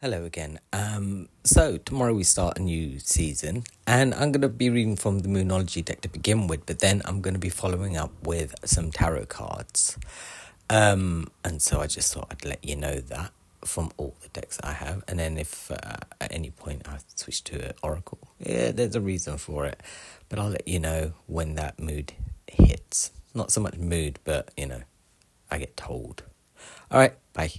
Hello again. Um, so tomorrow we start a new season, and I'm going to be reading from the Moonology deck to begin with, but then I'm going to be following up with some tarot cards. Um, and so I just thought I'd let you know that from all the decks I have, and then if uh, at any point I switch to Oracle, yeah, there's a reason for it, but I'll let you know when that mood hits. Not so much mood, but you know, I get told. All right, bye.